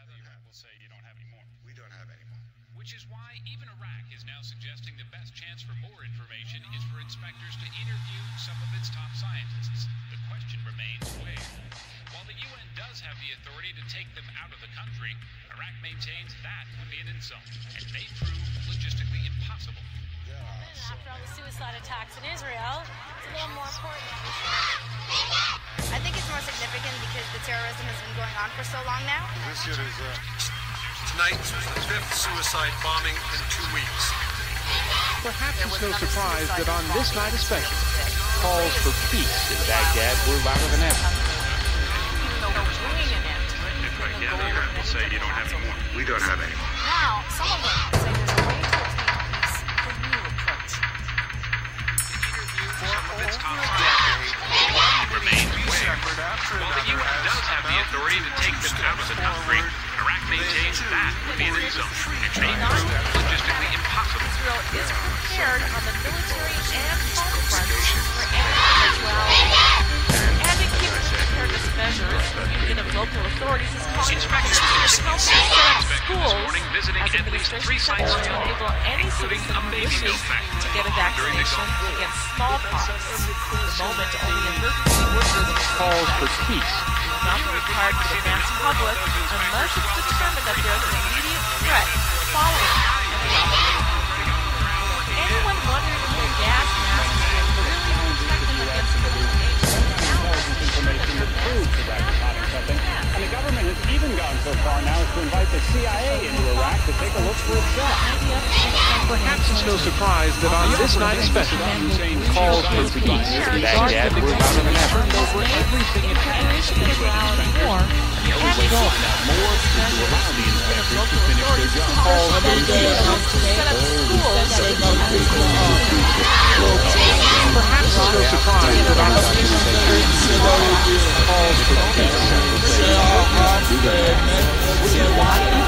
gather Iraq will say you don't have any more. We don't have any more. Which is why even Iraq is now suggesting the best chance for more information is for inspectors to interview some of its top scientists. The question remains where. While the UN does have the authority to take them out of the country, Iraq maintains that would be an insult and may prove logistically impossible. After all the suicide attacks in Israel, it's a little more important. I think it's more significant because the terrorism has been going on for so long now. This year is uh, Tonight was the fifth suicide bombing in two weeks. Perhaps There it's was no surprise that on this night especially, calls for peace in Baghdad were louder than ever. Even though we're bringing an end to it, If I then the gather goal Iraq of will say you don't have any more. we don't have any more. Now, some of them say Some of its top scientists remains where. While the UN does have the authority to take them out of the country, Iraq maintains that would be an insult and may prove logistically impossible. Israel is prepared on the military and home fronts for any eventuality. Measures, the Union of Local Authorities is calling for Inspectors Palestinians to to help six set up inspectors this schools morning. Visiting as at least three sites to enable any including citizen a who wishes to get a vaccination against smallpox. The moment only emergency workers Calls for peace. not be required to the mass public unless it's determined that there is an immediate threat following that information their that proves the masks rapid potting something. And the government has even gone so far now as to invite the CIA into Iraq to take a look for itself. Perhaps it's no surprise that on this night especially, calls for peace. In Baghdad were louder than ever. over everything it has to Israel and war. And we will find out more to allow the inspectors to finish their job. Calls for peace. Set up schools. Perhaps it's no surprise that on this night especially, Perhaps